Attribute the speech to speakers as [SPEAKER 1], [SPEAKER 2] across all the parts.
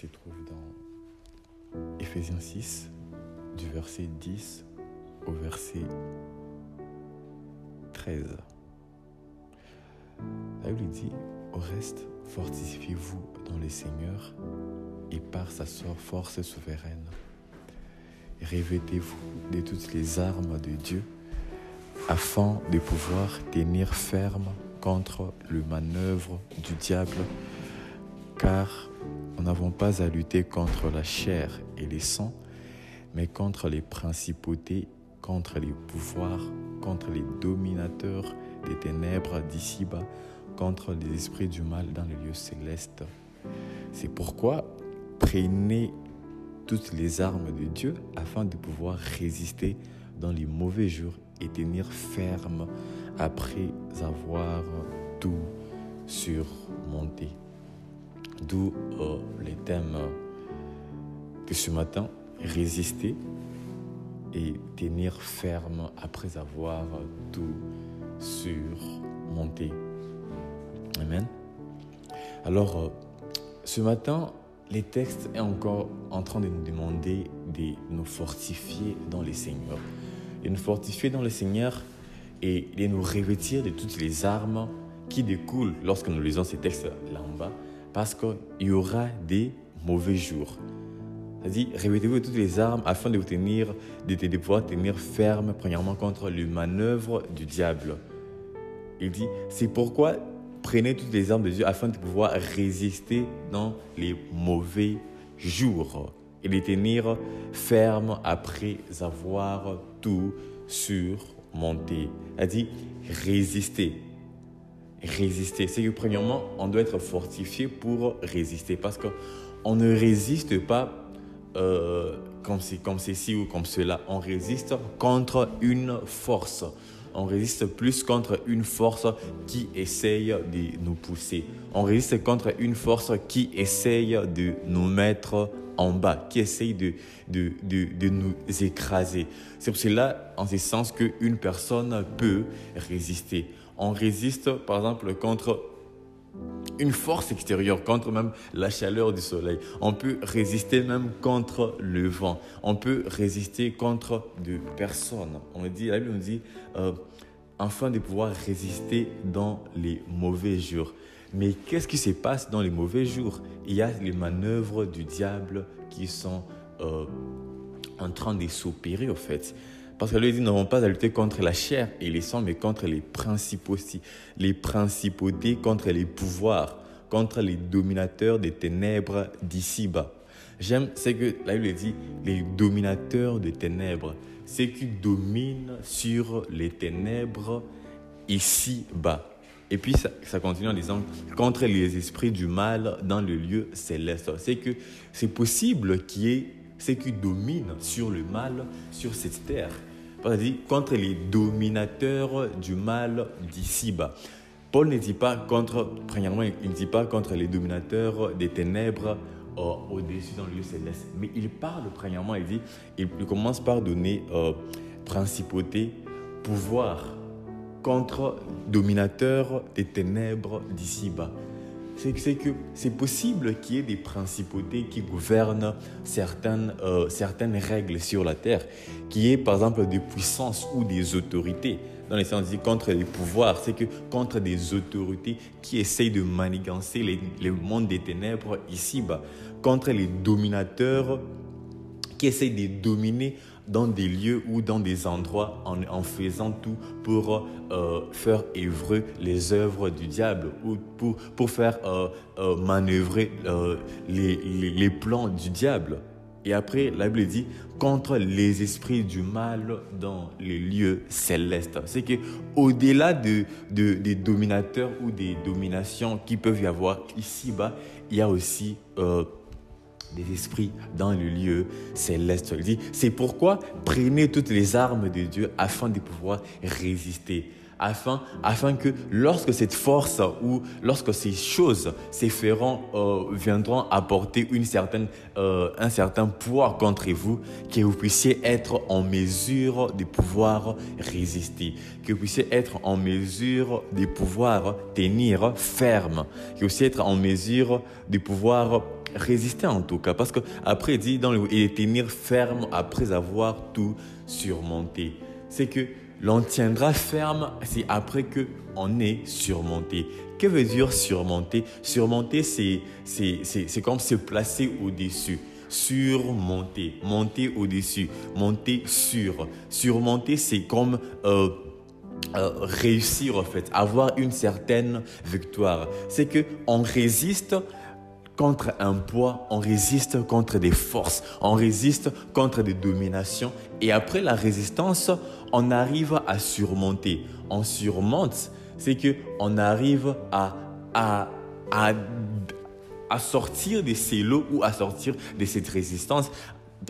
[SPEAKER 1] se trouve dans Éphésiens 6, du verset 10 au verset 13. La Bible dit, au reste, fortifiez-vous dans le Seigneur et par sa force souveraine. Revêtez-vous de toutes les armes de Dieu afin de pouvoir tenir ferme contre le manœuvre du diable, car nous n'avons pas à lutter contre la chair et les sangs, mais contre les principautés, contre les pouvoirs, contre les dominateurs des ténèbres d'ici-bas, contre les esprits du mal dans les lieux célestes. C'est pourquoi prenez toutes les armes de Dieu afin de pouvoir résister dans les mauvais jours et tenir ferme après avoir tout surmonté. D'où euh, les thèmes de ce matin, résister et tenir ferme après avoir tout surmonté. Amen. Alors, euh, ce matin, les textes est encore en train de nous demander de nous fortifier dans le Seigneur. De nous fortifier dans le Seigneur et de nous revêtir de toutes les armes qui découlent lorsque nous lisons ces textes là en bas, parce qu'il y aura des mauvais jours. C'est-à-dire, revêtez-vous de toutes les armes afin de vous tenir, de, de pouvoir tenir ferme, premièrement, contre les manœuvres du diable. Il dit, c'est pourquoi prenez toutes les armes de Dieu afin de pouvoir résister dans les mauvais jours et de tenir ferme après avoir tout surmonté. Dit résister. Résister. C'est que premièrement, on doit être fortifié pour résister parce qu'on ne résiste pas euh, comme, ceci ou comme cela. On résiste contre une force on résiste plus contre une force qui essaye de nous pousser. On résiste contre une force qui essaye de nous mettre en bas, qui essaye de, de, de, nous écraser. C'est pour cela, en ce sens, qu'une personne peut résister. On résiste, par exemple, contre une force extérieure contre même la chaleur du soleil. On peut résister même contre le vent. On peut résister contre de personnes. On dit, la Bible nous dit, euh, afin de pouvoir résister dans les mauvais jours. Mais qu'est-ce qui se passe dans les mauvais jours? Il y a les manœuvres du diable qui sont euh, en train de s'opérer, au fait. Parce que lui dit, nous n'avons pas à lutter contre la chair et les sangs, mais contre les principaux, les principautés, contre les pouvoirs, contre les dominateurs des ténèbres d'ici-bas. J'aime, c'est que la Bible dit, les dominateurs des ténèbres, c'est qui dominent sur les ténèbres ici-bas. Et puis ça, ça, continue en disant contre les esprits du mal dans le lieu céleste. C'est que c'est possible qu'il y ait ce qui domine sur le mal sur cette terre contre les dominateurs du mal d'ici-bas. Paul ne dit pas contre, les dominateurs des ténèbres euh, au-dessus dans le lieu céleste, mais il parle premièrement, il, commence par donner euh, principauté, pouvoir contre dominateurs des ténèbres d'ici-bas c'est que c'est possible qu'il y ait des principautés qui gouvernent certaines, euh, certaines règles sur la terre, qu'il y ait par exemple des puissances ou des autorités. Dans les sens dit contre les pouvoirs, c'est que contre des autorités qui essayent de manigancer les, le monde des ténèbres ici-bas, contre les dominateurs qui essayent de dominer dans des lieux ou dans des endroits en, faisant tout pour euh, faire œuvrer les œuvres du diable ou pour, pour faire euh, euh, manœuvrer les, les, plans du diable. Et après, la Bible dit contre les esprits du mal dans les lieux célestes. C'est que au-delà de, de, des dominateurs ou des dominations qui peuvent y avoir ici-bas, il y a aussi des esprits dans le lieu céleste. Il dit, c'est pourquoi prenez toutes les armes de Dieu afin de pouvoir résister. Afin, afin que lorsque cette force ou lorsque ces choses, ces ferrants euh, viendront apporter une certaine, euh, un certain poids contre vous, que vous puissiez être en mesure de pouvoir résister, que vous puissiez être en mesure de pouvoir tenir ferme, que vous puissiez être en mesure de pouvoir résister en tout cas, parce qu'après il dit dans le, et tenir ferme après avoir tout surmonté. C'est que l'on tiendra ferme, c'est après que on est surmonté. Que veut dire surmonter? Surmonter, c'est comme se placer au-dessus. Surmonter, monter au-dessus, monter sur. Surmonter, c'est comme euh, euh, réussir en fait, avoir une certaine victoire. C'est que on résiste contre un poids, on résiste contre des forces, on résiste contre des dominations. Et après la résistance, on arrive à surmonter. On surmonte, c'est que on arrive à, à, à, à sortir de ces lots ou à sortir de cette résistance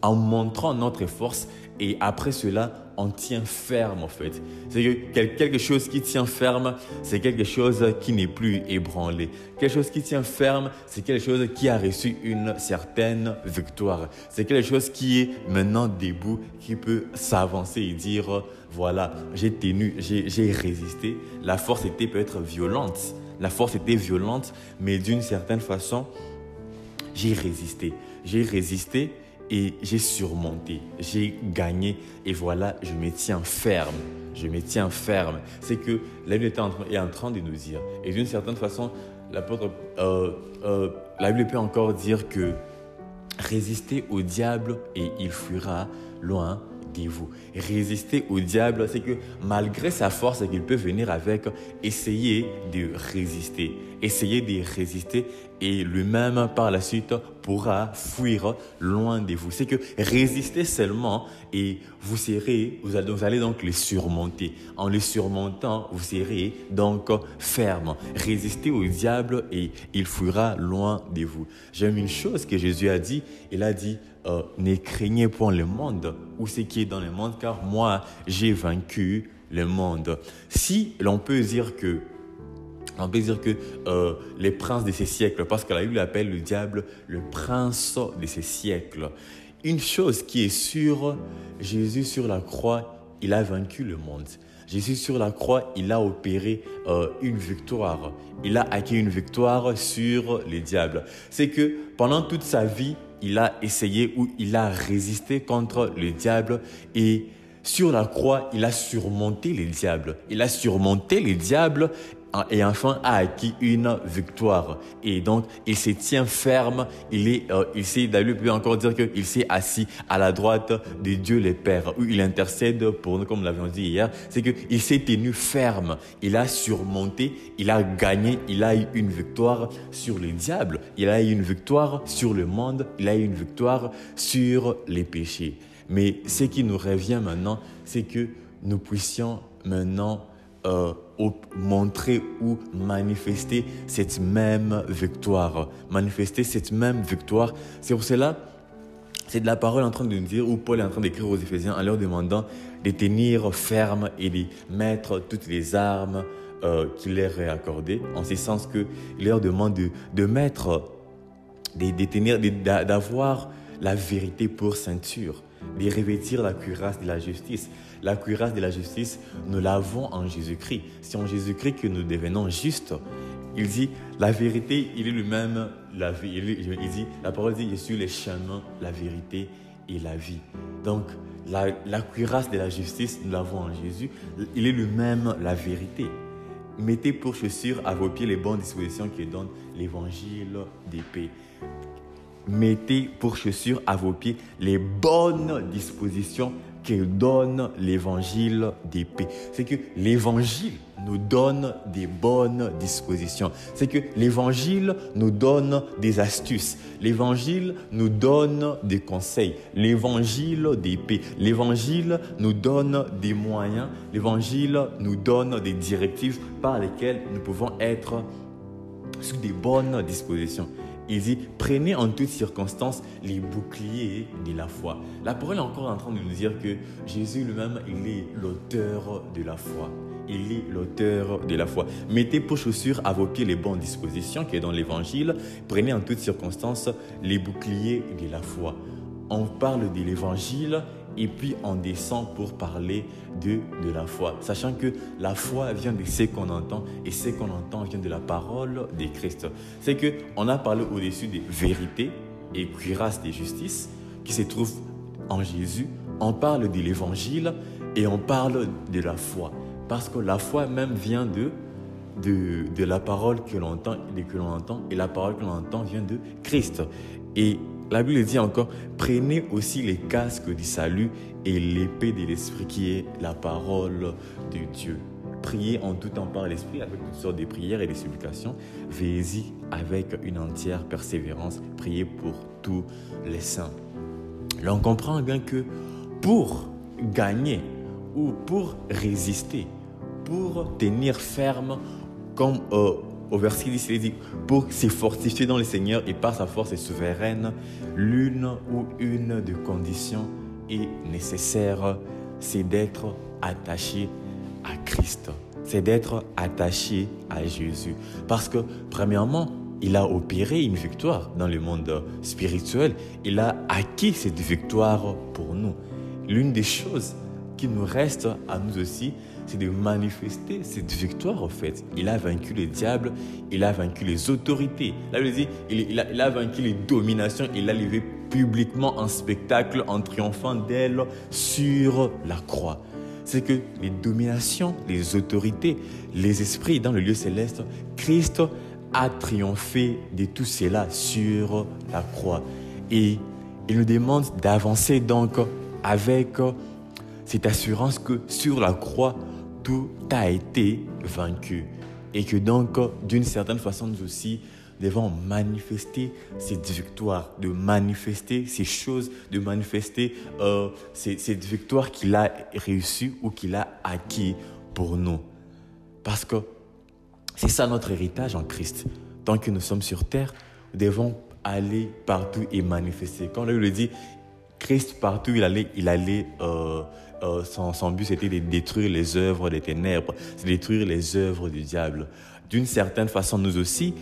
[SPEAKER 1] en montrant notre force et après cela, on tient ferme en fait. C'est que quelque chose qui tient ferme, c'est quelque chose qui n'est plus ébranlé. Quelque chose qui tient ferme, c'est quelque chose qui a reçu une certaine victoire. C'est quelque chose qui est maintenant debout, qui peut s'avancer et dire, voilà, j'ai tenu, j'ai résisté. La force était peut-être violente. La force était violente, mais d'une certaine façon, j'ai résisté. J'ai résisté et j'ai surmonté, j'ai gagné et voilà, je me tiens ferme. Je me tiens ferme. C'est que la Bible est en, train de nous dire. Et d'une certaine façon, l'apôtre, euh, euh, la Bible peut encore dire que résistez au diable et il fuira loin de vous. Résister au diable, c'est que malgré sa force qu'il peut venir avec, essayez de résister. Essayez de résister et lui-même par la suite pourra fuir loin de vous. C'est que résistez seulement et vous serez, vous allez, donc les surmonter. En les surmontant, vous serez donc ferme. Résistez au diable et il fuira loin de vous. J'aime une chose que Jésus a dit. Il a dit, euh, ne craignez point le monde ou ce qui est dans le monde, car moi, j'ai vaincu le monde. Si l'on peut dire que on peut dire que euh, les princes de ces siècles, parce que la Bible appelle le diable le prince de ces siècles. Une chose qui est sûre, Jésus sur la croix, il a vaincu le monde. Jésus sur la croix, il a opéré euh, une victoire. Il a acquis une victoire sur les diables. C'est que pendant toute sa vie, il a essayé ou il a résisté contre le diable et sur la croix, il a surmonté les diables. Il a surmonté les diables et enfin a acquis une victoire. Et donc, il se tient ferme. Il est, euh, il s'est, David peut encore dire qu'il s'est assis à la droite de Dieu le Père, où il intercède pour nous, comme nous l'avions dit hier. C'est qu'il s'est tenu ferme. Il a surmonté, il a gagné, il a eu une victoire sur les diables. Il a eu une victoire sur le monde. Il a eu une victoire sur les péchés. Mais ce qui nous revient maintenant, c'est que nous puissions maintenant euh, montrer ou manifester cette même victoire. Manifester cette même victoire. C'est pour cela, c'est de la parole en train de nous dire, ou Paul est en train d'écrire aux Éphésiens en leur demandant de tenir ferme et de mettre toutes les armes euh, qu'il leur est accordées, en ce sens qu'il leur demande de, de mettre, d'avoir la vérité pour ceinture, de revêtir la cuirasse de la justice, la cuirasse de la justice, nous l'avons en Jésus-Christ. C'est en Jésus-Christ que nous devenons justes. Il dit, la vérité, il est lui-même la vie. Il dit, la parole dit, je suis le chemin, la vérité et la vie. Donc, la, cuirasse de la justice, nous l'avons en Jésus. Il est lui-même la vérité. Mettez pour chaussures à vos pieds les bonnes dispositions qui donnent l'évangile paix mettez pour chaussures à vos pieds les bonnes dispositions que donne l'évangile paix. C'est que l'évangile nous donne des bonnes dispositions. C'est que l'évangile nous donne des astuces. L'évangile nous donne des conseils. L'évangile paix. L'évangile nous donne des moyens. L'évangile nous donne des directives par lesquelles nous pouvons être sous des bonnes dispositions. Il dit, prenez en toutes circonstances les boucliers de la foi. La parole est encore en train de nous dire que Jésus lui-même, il est l'auteur de la foi. Il est l'auteur de la foi. Mettez pour chaussures à vos pieds les bonnes dispositions qui est dans l'évangile. Prenez en toutes circonstances les boucliers de la foi. On parle de l'évangile et puis on descend pour parler de, de la foi, sachant que la foi vient de ce qu'on entend et ce qu'on entend vient de la parole de Christ. C'est que on a parlé au-dessus des vérités et cuirasse de justice qui se trouvent en Jésus. On parle de l'évangile et on parle de la foi. Parce que la foi même vient de, de, de la parole que l'on entend, que l'on entend, et la parole que l'on entend vient de Christ. Et la Bible dit encore, prenez aussi les casques du salut et l'épée de l'Esprit qui est la parole de Dieu. Priez en tout temps par l'Esprit avec toutes sortes de prières et de supplications. Veillez-y avec une entière persévérance. Priez pour tous les saints. Là, on comprend bien que pour gagner ou pour résister, pour tenir ferme, comme euh, au verset 10, il dit, pour se fortifier dans le Seigneur et par sa force souveraine, l'une ou une des conditions est nécessaire, c'est d'être attaché à Christ, c'est d'être attaché à Jésus. Parce que, premièrement, il a opéré une victoire dans le monde spirituel, il a acquis cette victoire pour nous. L'une des choses qui nous reste à nous aussi, c'est de manifester cette victoire en fait. Il a vaincu le diable, il a vaincu les autorités. Là, il, dit, il, a, il a vaincu les dominations, il a levé publiquement un spectacle en triomphant d'elle sur la croix. C'est que les dominations, les autorités, les esprits dans le lieu céleste, Christ a triomphé de tout cela sur la croix. Et il nous demande d'avancer donc avec cette assurance que sur la croix, tout a été vaincu. Et que donc, d'une certaine façon, nous aussi devons manifester cette victoire, de manifester ces choses, de manifester euh, cette victoire qu'il a réussi ou qu'il a acquis pour nous. Parce que c'est ça notre héritage en Christ. Tant que nous sommes sur terre, nous devons aller partout et manifester. Quand on le dit, Christ partout il allait, il allait euh, euh, son, but c'était de détruire les œuvres des ténèbres, de détruire les œuvres du diable. D'une certaine façon, nous aussi,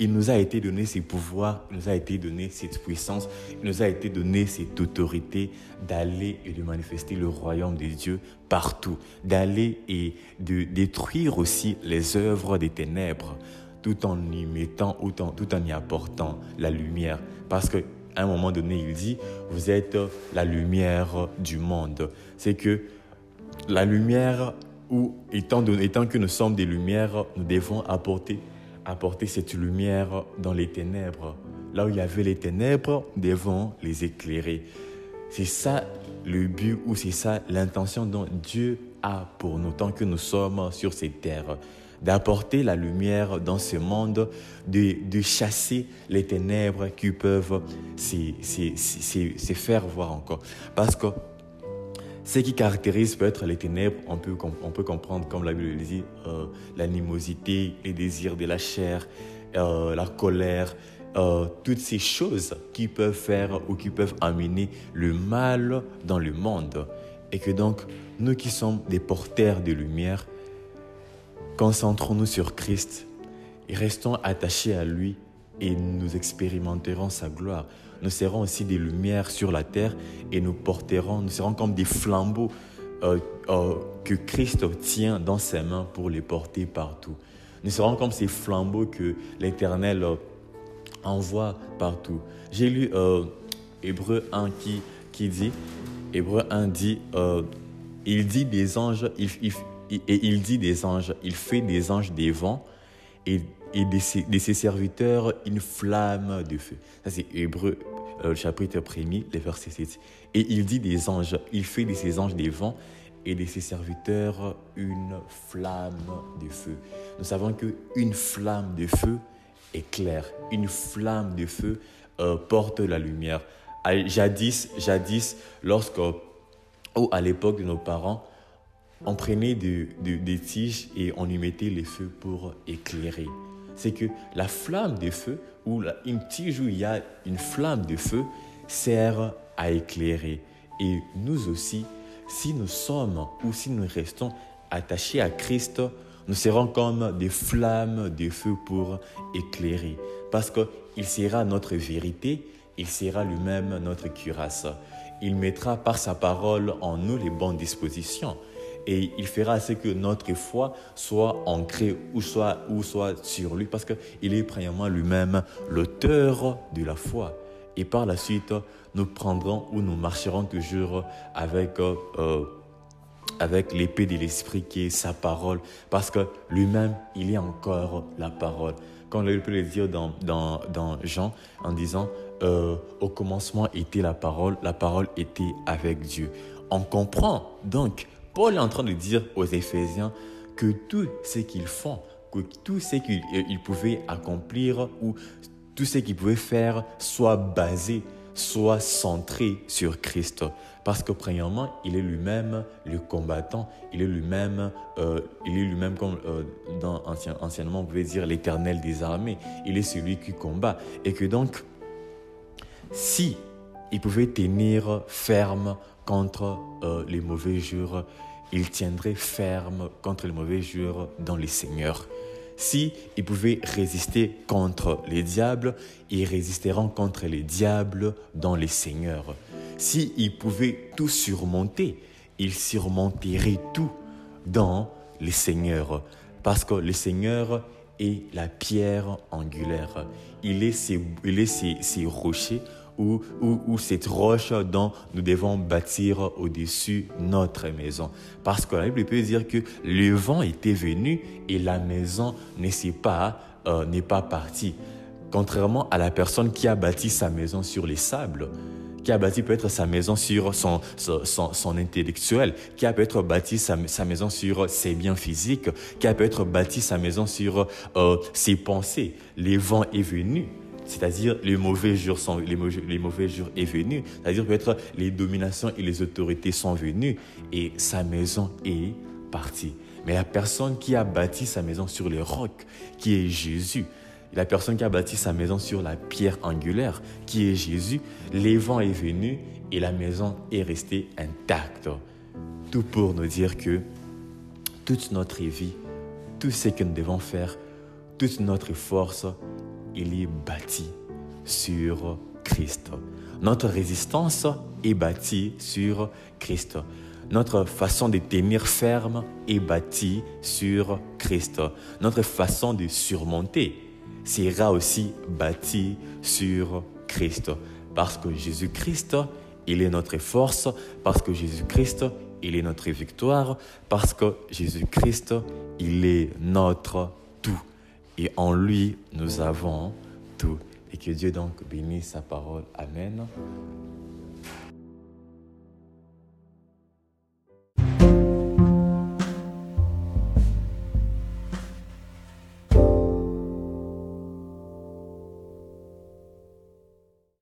[SPEAKER 1] il nous a été donné ces pouvoirs, il nous a été donné cette puissance, il nous a été donné cette autorité d'aller et de manifester le royaume de Dieu partout, d'aller et de détruire aussi les œuvres des ténèbres, tout en y mettant, tout en y apportant la lumière. Parce que à un moment donné, il dit, vous êtes la lumière du monde. C'est que la lumière, ou étant, étant que nous sommes des lumières, nous devons apporter, apporter cette lumière dans les ténèbres. Là où il y avait les ténèbres, nous devons les éclairer. C'est ça le but ou c'est ça l'intention dont Dieu pour nous tant que nous sommes sur cette terre d'apporter la lumière dans ce monde, de, de chasser les ténèbres qui peuvent se, faire voir encore. Parce que ce qui caractérise peut-être les ténèbres, on peut, on peut comprendre, comme la Bible le dit, euh, l'animosité, les désirs de la chair, euh, la colère, euh, toutes ces choses qui peuvent faire ou qui peuvent amener le mal dans le monde. Et que donc, nous qui sommes des porteurs de lumière, Concentrons-nous sur Christ et restons attachés à lui et nous expérimenterons sa gloire. Nous serons aussi des lumières sur la terre et nous porterons, nous serons comme des flambeaux euh, euh, que Christ tient dans ses mains pour les porter partout. Nous serons comme ces flambeaux que l'Éternel euh, envoie partout. J'ai lu Hébreu 1 qui, qui dit, Hébreu 1 dit, il dit des anges, il, et il dit des anges, il fait des anges des vents et, de, ses, serviteurs une flamme de feu. Ça, c'est Hébreu, euh, chapitre 1er, le verset 7. Et il dit des anges, il fait de ses anges des vents et de ses serviteurs une flamme de feu. Nous savons qu'une flamme de feu éclaire, une flamme de feu euh, porte la lumière. Jadis, jadis, lorsque, ou à l'époque de nos parents, on prenait des tiges et on y mettait les feux pour éclairer. C'est que la flamme de feu, ou une tige où il y a une flamme de feu, sert à éclairer. Et nous aussi, si nous sommes ou si nous restons attachés à Christ, nous serons comme des flammes de feu pour éclairer. Parce qu'il sera notre vérité, il sera lui-même notre cuirasse. il mettra par sa parole en nous les bonnes dispositions. Et il fera ce que notre foi soit ancrée ou soit, sur lui, parce qu'il est premièrement lui-même l'auteur de la foi. Et par la suite, nous prendrons ou nous marcherons toujours avec, euh, avec l'épée de l'Esprit qui est sa parole, parce que lui-même, il est encore la parole. Quand on peut le dire dans, dans, dans Jean en disant, euh, au commencement était la parole, la parole était avec Dieu. On comprend donc, Paul est en train de dire aux Éphésiens que tout ce qu'ils font, que tout ce qu'ils euh, pouvaient accomplir ou tout ce qu'ils pouvaient faire soit basé, soit centré sur Christ. Parce que premièrement, il est lui-même le combattant, il est lui-même, euh, il est lui-même comme dans ancien, anciennement on pouvait dire l'éternel des armées. Il est celui qui combat et que donc si il pouvait tenir ferme contre euh, les mauvais jours, il tiendrait ferme contre les mauvais jours dans les seigneurs. Si il pouvait résister contre les diables, ils résisteront contre les diables dans les seigneurs. Si il pouvait tout surmonter, il surmonterait tout dans les seigneurs. Parce que le Seigneur est la pierre angulaire. Il est est ces rochers ou, cette roche dont nous devons bâtir au-dessus notre maison. Parce que la Bible peut dire que le vent était venu et la maison n'est pas, euh, n'est pas partie. Contrairement à la personne qui a bâti sa maison sur les sables, qui a bâti peut-être sa maison sur son, intellectuel, qui a peut-être bâti sa, sa, maison sur ses biens physiques, qui a peut-être bâti sa maison sur euh, ses pensées. Le vent est venu c'est-à-dire les mauvais jours sont les les mauvais jours est venu, c'est-à-dire peut-être les dominations et les autorités sont venues et sa maison est partie. Mais la personne qui a bâti sa maison sur le roc, qui est Jésus, la personne qui a bâti sa maison sur la pierre angulaire, qui est Jésus, les vents est venu et la maison est restée intacte. Tout pour nous dire que toute notre vie, tout ce que nous devons faire, toute notre force il est bâti sur Christ. Notre résistance est bâtie sur Christ. Notre façon de tenir ferme est bâtie sur Christ. Notre façon de surmonter sera aussi bâtie sur Christ. Parce que Jésus-Christ, il est notre force. Parce que Jésus-Christ, il est notre victoire. Parce que Jésus-Christ, il est notre tout. Et en lui, nous avons tout. Et que Dieu donc bénisse sa parole. Amen.